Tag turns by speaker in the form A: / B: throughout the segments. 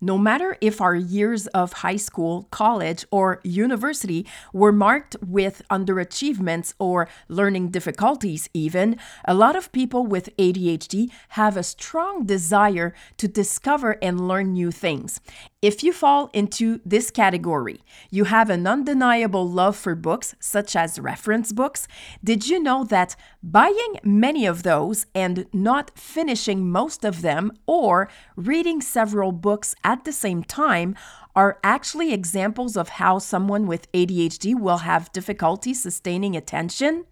A: No matter if our years of high school, college, or university were marked with underachievements or learning difficulties, even, a lot of people with ADHD have a strong desire to discover and learn new things. If you fall into this category, you have an undeniable love for books, such as reference books. Did you know that buying many of those and not finishing most of them, or reading several books at the same time, are actually examples of how someone with ADHD will have difficulty sustaining attention?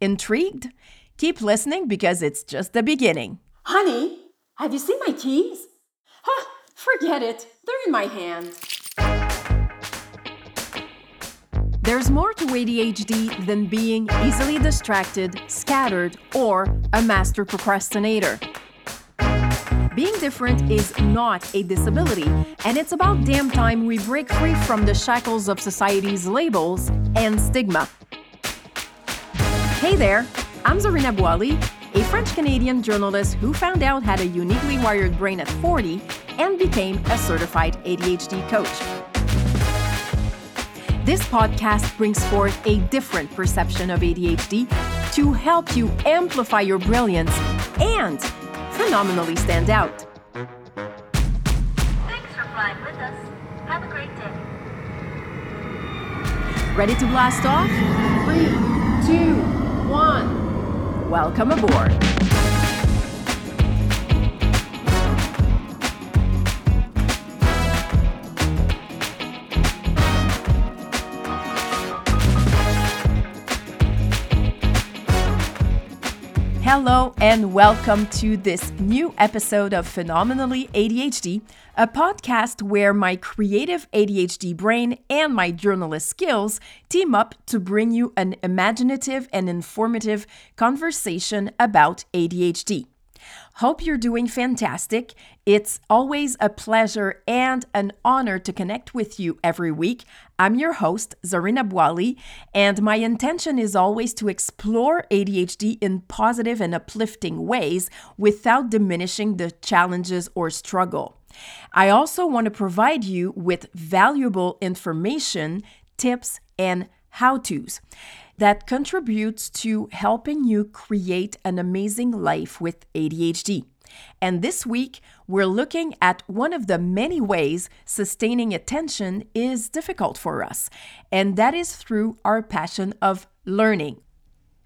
A: Intrigued? Keep listening because it's just the beginning.
B: Honey, have you seen my keys? Huh, forget it. They're in my hand.
A: There's more to ADHD than being easily distracted, scattered, or a master procrastinator. Being different is not a disability, and it's about damn time we break free from the shackles of society's labels and stigma. Hey there, I'm Zarina Boily, a French Canadian journalist who found out had a uniquely wired brain at 40 and became a certified ADHD coach. This podcast brings forth a different perception of ADHD to help you amplify your brilliance and phenomenally stand out.
C: Thanks for flying with us. Have a great day.
A: Ready to blast off?
B: Three, two, one.
A: Welcome aboard. Hello, and welcome to this new episode of Phenomenally ADHD, a podcast where my creative ADHD brain and my journalist skills team up to bring you an imaginative and informative conversation about ADHD. Hope you're doing fantastic. It's always a pleasure and an honor to connect with you every week. I'm your host, Zarina Boily, and my intention is always to explore ADHD in positive and uplifting ways without diminishing the challenges or struggle. I also want to provide you with valuable information, tips, and how to's that contributes to helping you create an amazing life with ADHD. And this week, we're looking at one of the many ways sustaining attention is difficult for us, and that is through our passion of learning.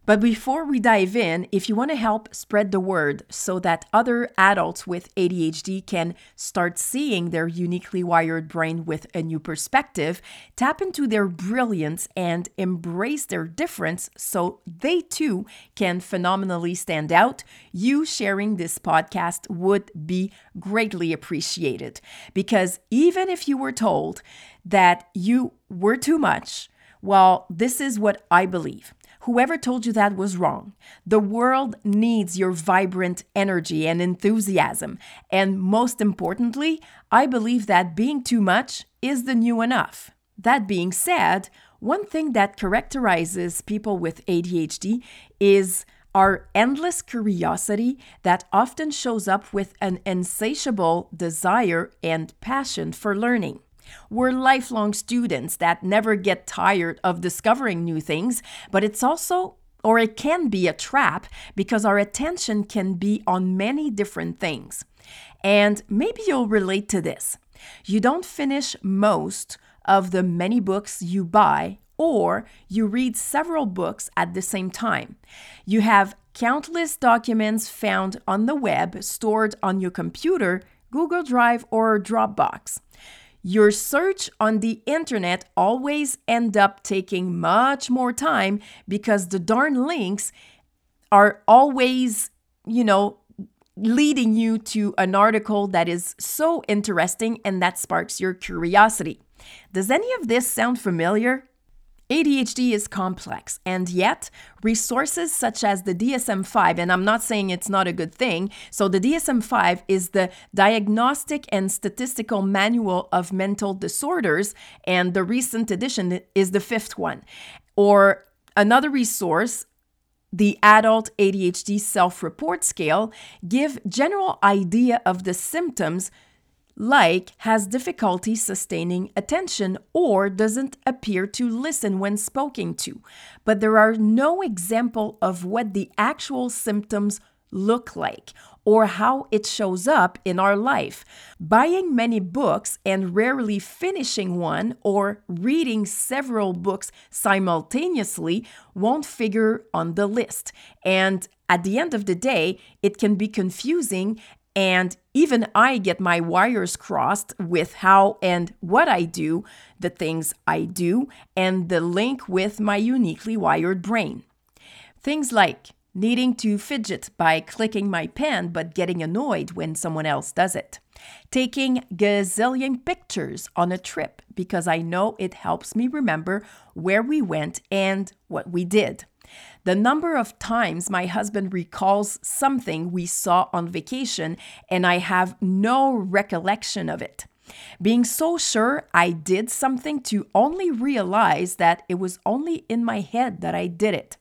A: But before we dive in, if you want to help spread the word so that other adults with ADHD can start seeing their uniquely wired brain with a new perspective, tap into their brilliance and embrace their difference so they too can phenomenally stand out, you sharing this podcast would be greatly appreciated. Because even if you were told that you were too much, well, this is what I believe. Whoever told you that was wrong. The world needs your vibrant energy and enthusiasm. And most importantly, I believe that being too much is the new enough. That being said, one thing that characterizes people with ADHD is our endless curiosity that often shows up with an insatiable desire and passion for learning. We're lifelong students that never get tired of discovering new things, but it's also or it can be a trap because our attention can be on many different things. And maybe you'll relate to this. You don't finish most of the many books you buy, or you read several books at the same time. You have countless documents found on the web stored on your computer, Google Drive, or Dropbox your search on the internet always end up taking much more time because the darn links are always, you know, leading you to an article that is so interesting and that sparks your curiosity. Does any of this sound familiar? ADHD is complex, and yet resources such as the DSM 5, and I'm not saying it's not a good thing. So, the DSM 5 is the Diagnostic and Statistical Manual of Mental Disorders, and the recent edition is the fifth one. Or another resource, the adult ADHD self report scale give general idea of the symptoms like has difficulty sustaining attention or doesn't appear to listen when spoken to, but there are no example of what the actual symptoms look like or how it shows up in our life. Buying many books and rarely finishing one or reading several books simultaneously won't figure on the list. And at the end of the day, it can be confusing and even I get my wires crossed with how and what I do, the things I do, and the link with my uniquely wired brain. Things like needing to fidget by clicking my pen but getting annoyed when someone else does it. Taking gazillion pictures on a trip because I know it helps me remember where we went and what we did. The number of times my husband recalls something we saw on vacation and I have no recollection of it. Being so sure I did something to only realize that it was only in my head that I did it.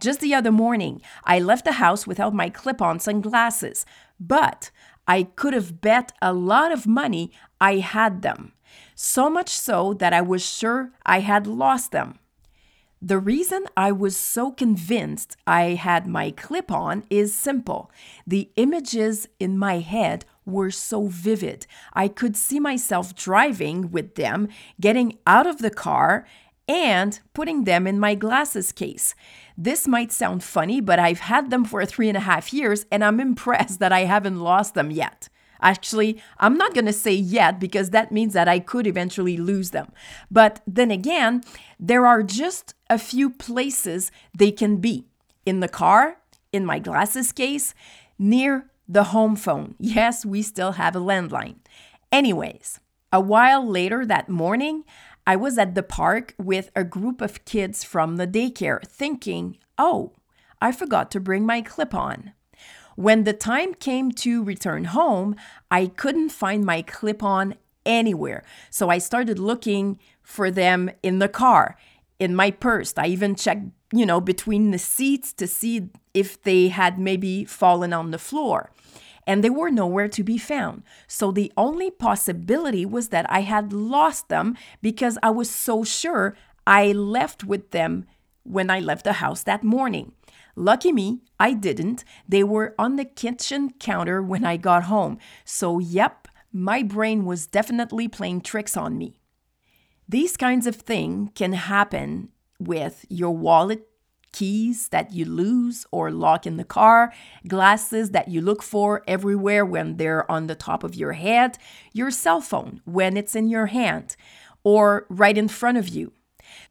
A: Just the other morning, I left the house without my clip on sunglasses, but I could have bet a lot of money I had them. So much so that I was sure I had lost them. The reason I was so convinced I had my clip on is simple. The images in my head were so vivid. I could see myself driving with them, getting out of the car, and putting them in my glasses case. This might sound funny, but I've had them for three and a half years and I'm impressed that I haven't lost them yet. Actually, I'm not going to say yet because that means that I could eventually lose them. But then again, there are just a few places they can be in the car, in my glasses case, near the home phone. Yes, we still have a landline. Anyways, a while later that morning, I was at the park with a group of kids from the daycare thinking, oh, I forgot to bring my clip on. When the time came to return home, I couldn't find my clip on anywhere. So I started looking for them in the car, in my purse. I even checked, you know, between the seats to see if they had maybe fallen on the floor and they were nowhere to be found. So the only possibility was that I had lost them because I was so sure I left with them when I left the house that morning. Lucky me, I didn't. They were on the kitchen counter when I got home. So, yep, my brain was definitely playing tricks on me. These kinds of things can happen with your wallet keys that you lose or lock in the car, glasses that you look for everywhere when they're on the top of your head, your cell phone when it's in your hand or right in front of you.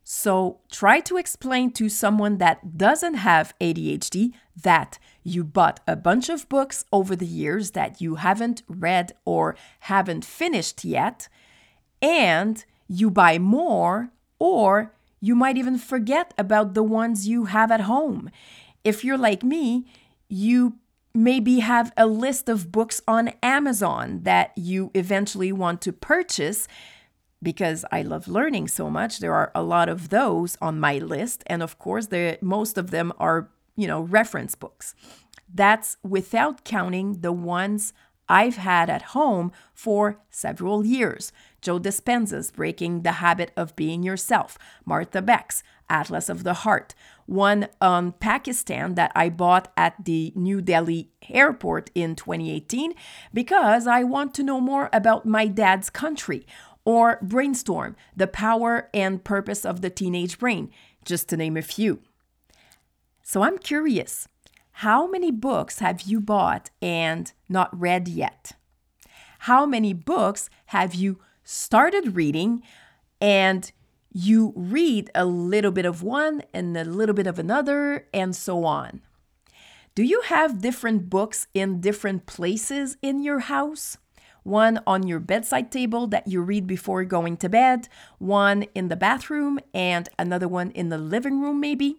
A: So try to explain to someone that doesn't have ADHD that you bought a bunch of books over the years that you haven't read or haven't finished yet, and you buy more or you might even forget about the ones you have at home. If you're like me, you maybe have a list of books on Amazon that you eventually want to purchase because I love learning so much. There are a lot of those on my list and of course most of them are, you know, reference books. That's without counting the ones I've had at home for several years. Joe Dispenza's Breaking the Habit of Being Yourself, Martha Beck's Atlas of the Heart, one on Pakistan that I bought at the New Delhi airport in 2018 because I want to know more about my dad's country, or Brainstorm, The Power and Purpose of the Teenage Brain, just to name a few. So I'm curious how many books have you bought and not read yet? How many books have you started reading and you read a little bit of one and a little bit of another and so on? Do you have different books in different places in your house? One on your bedside table that you read before going to bed, one in the bathroom, and another one in the living room, maybe?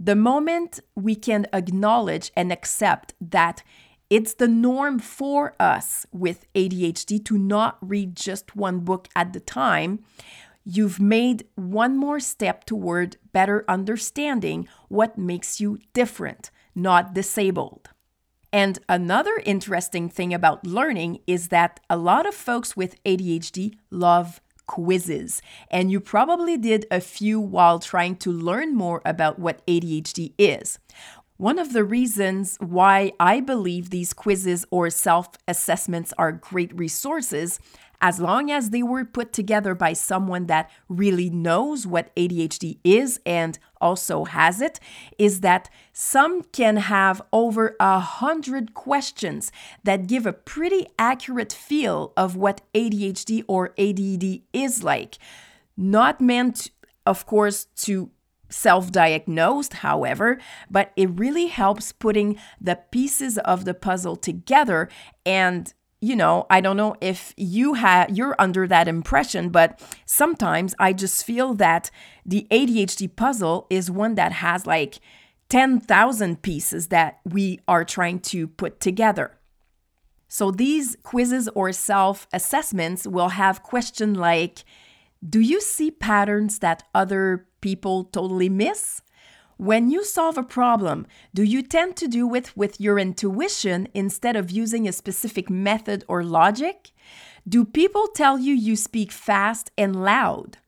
A: The moment we can acknowledge and accept that it's the norm for us with ADHD to not read just one book at the time, you've made one more step toward better understanding what makes you different, not disabled. And another interesting thing about learning is that a lot of folks with ADHD love quizzes. And you probably did a few while trying to learn more about what ADHD is. One of the reasons why I believe these quizzes or self assessments are great resources as long as they were put together by someone that really knows what ADHD is and also has it, is that some can have over a hundred questions that give a pretty accurate feel of what ADHD or ADD is like. Not meant, of course, to self diagnosed, however, but it really helps putting the pieces of the puzzle together and you know, I don't know if you have you're under that impression, but sometimes I just feel that the ADHD puzzle is one that has like 10,000 pieces that we are trying to put together. So these quizzes or self-assessments will have question like do you see patterns that other people totally miss? When you solve a problem, do you tend to do it with your intuition instead of using a specific method or logic? Do people tell you you speak fast and loud?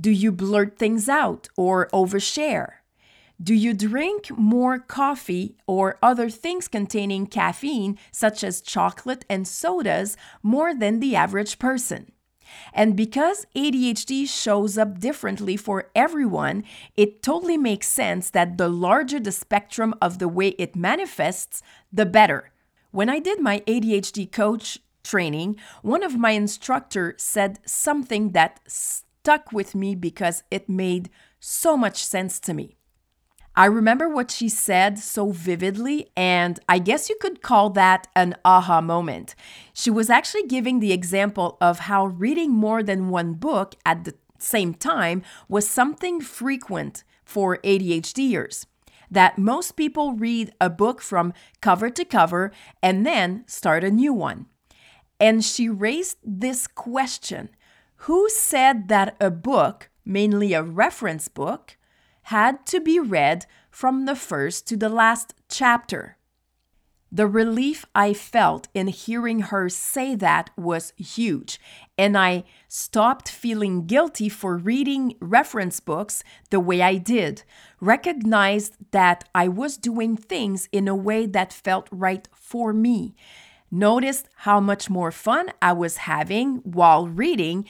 A: Do you blurt things out or overshare? Do you drink more coffee or other things containing caffeine, such as chocolate and sodas, more than the average person? And because ADHD shows up differently for everyone, it totally makes sense that the larger the spectrum of the way it manifests, the better. When I did my ADHD coach training, one of my instructors said something that stuck with me because it made so much sense to me. I remember what she said so vividly, and I guess you could call that an aha moment. She was actually giving the example of how reading more than one book at the same time was something frequent for ADHDers. That most people read a book from cover to cover and then start a new one. And she raised this question Who said that a book, mainly a reference book, had to be read from the first to the last chapter. The relief I felt in hearing her say that was huge, and I stopped feeling guilty for reading reference books the way I did, recognized that I was doing things in a way that felt right for me, noticed how much more fun I was having while reading,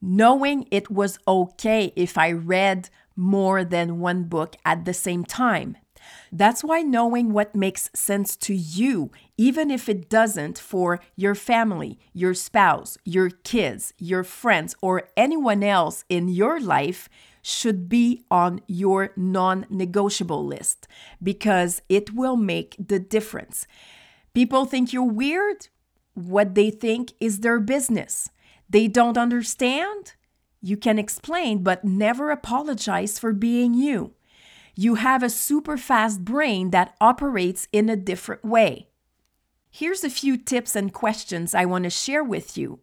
A: knowing it was okay if I read more than one book at the same time. That's why knowing what makes sense to you, even if it doesn't for your family, your spouse, your kids, your friends, or anyone else in your life, should be on your non negotiable list because it will make the difference. People think you're weird. What they think is their business. They don't understand. You can explain, but never apologize for being you. You have a super fast brain that operates in a different way. Here's a few tips and questions I want to share with you.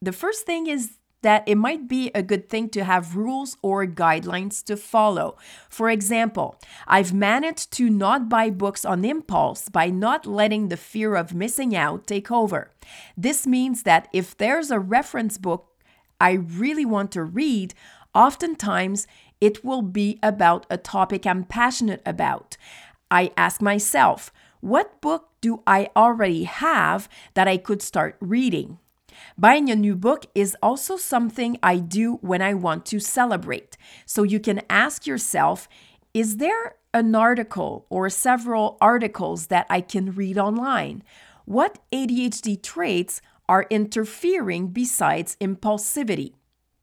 A: The first thing is that it might be a good thing to have rules or guidelines to follow. For example, I've managed to not buy books on impulse by not letting the fear of missing out take over. This means that if there's a reference book I really want to read, oftentimes it will be about a topic I'm passionate about. I ask myself, what book do I already have that I could start reading? Buying a new book is also something I do when I want to celebrate. So you can ask yourself, is there an article or several articles that I can read online? What ADHD traits are interfering besides impulsivity.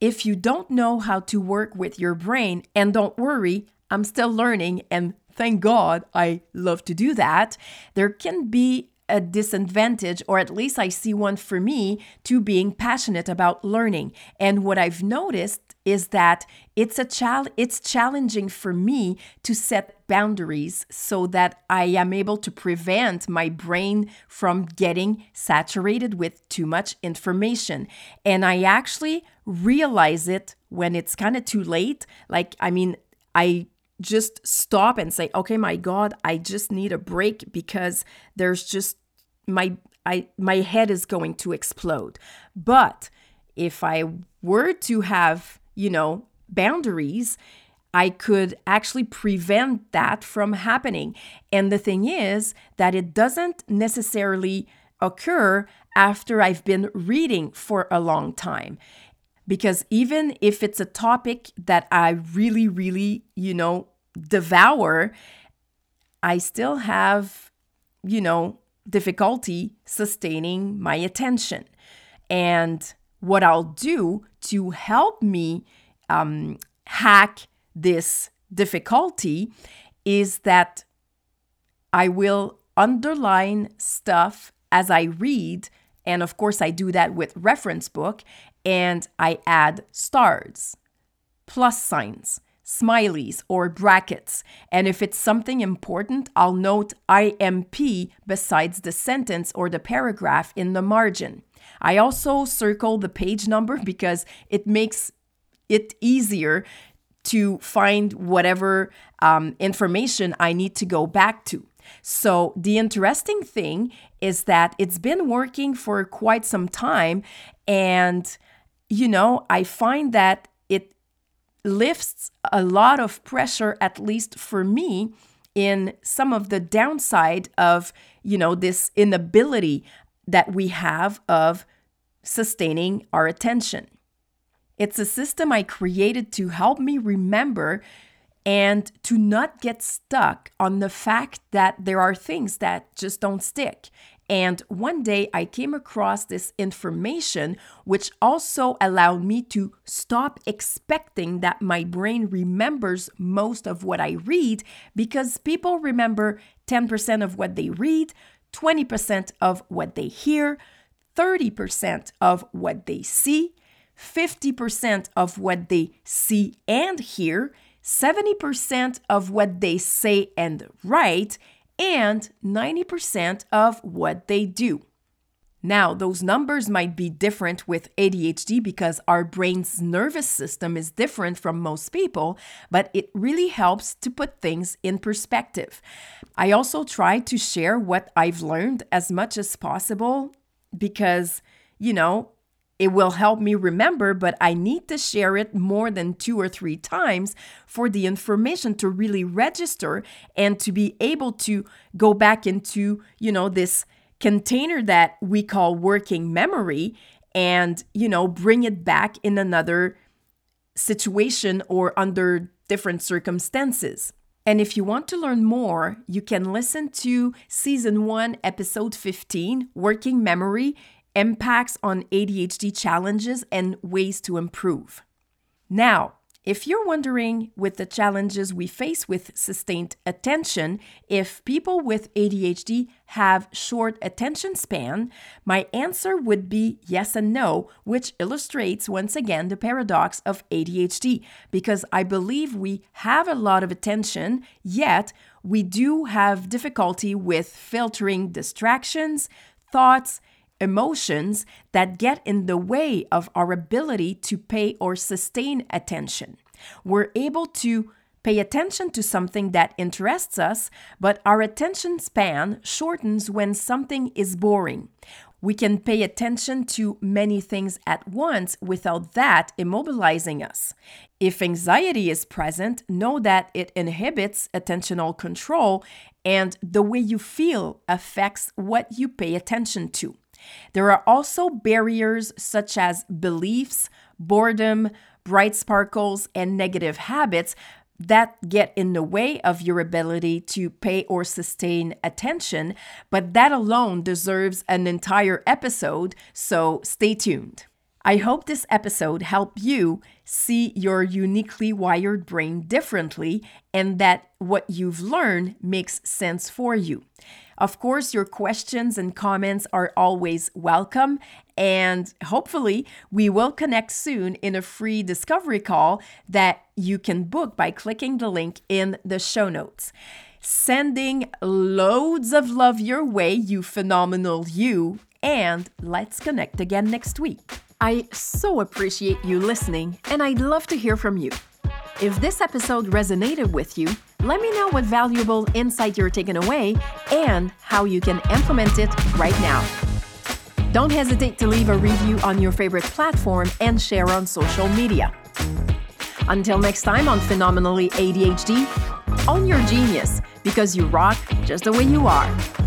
A: If you don't know how to work with your brain, and don't worry, I'm still learning, and thank God I love to do that, there can be a disadvantage, or at least I see one for me, to being passionate about learning. And what I've noticed is that it's a chal- it's challenging for me to set boundaries so that I am able to prevent my brain from getting saturated with too much information. And I actually realize it when it's kind of too late. Like, I mean, I just stop and say, okay, my God, I just need a break because there's just my I my head is going to explode. But if I were to have, you know, boundaries, I could actually prevent that from happening. And the thing is that it doesn't necessarily occur after I've been reading for a long time. Because even if it's a topic that I really, really, you know, devour, I still have, you know, difficulty sustaining my attention. And what I'll do to help me um, hack this difficulty is that I will underline stuff as I read. And of course, I do that with reference book and I add stars, plus signs, smileys, or brackets. And if it's something important, I'll note IMP besides the sentence or the paragraph in the margin. I also circle the page number because it makes it easier to find whatever um, information I need to go back to. So, the interesting thing is that it's been working for quite some time. And, you know, I find that it lifts a lot of pressure, at least for me, in some of the downside of, you know, this inability that we have of sustaining our attention. It's a system I created to help me remember and to not get stuck on the fact that there are things that just don't stick. And one day I came across this information, which also allowed me to stop expecting that my brain remembers most of what I read because people remember 10% of what they read, 20% of what they hear, 30% of what they see, 50% of what they see and hear, 70% of what they say and write, and 90% of what they do. Now, those numbers might be different with ADHD because our brain's nervous system is different from most people, but it really helps to put things in perspective. I also try to share what I've learned as much as possible because, you know, it will help me remember, but I need to share it more than two or three times for the information to really register and to be able to go back into, you know, this container that we call working memory and, you know, bring it back in another situation or under different circumstances. And if you want to learn more, you can listen to season one, episode 15, Working Memory impacts on ADHD challenges and ways to improve. Now, if you're wondering with the challenges we face with sustained attention, if people with ADHD have short attention span, my answer would be yes and no, which illustrates once again the paradox of ADHD because I believe we have a lot of attention, yet we do have difficulty with filtering distractions, thoughts, emotions that get in the way of our ability to pay or sustain attention. We're able to pay attention to something that interests us, but our attention span shortens when something is boring. We can pay attention to many things at once without that immobilizing us. If anxiety is present, know that it inhibits attentional control and the way you feel affects what you pay attention to. There are also barriers such as beliefs, boredom, bright sparkles, and negative habits that get in the way of your ability to pay or sustain attention, but that alone deserves an entire episode, so stay tuned. I hope this episode helped you see your uniquely wired brain differently and that what you've learned makes sense for you. Of course, your questions and comments are always welcome, and hopefully, we will connect soon in a free discovery call that you can book by clicking the link in the show notes. Sending loads of love your way, you phenomenal you, and let's connect again next week. I so appreciate you listening, and I'd love to hear from you. If this episode resonated with you, let me know what valuable insight you're taking away and how you can implement it right now. Don't hesitate to leave a review on your favorite platform and share on social media. Until next time on Phenomenally ADHD, own your genius because you rock just the way you are.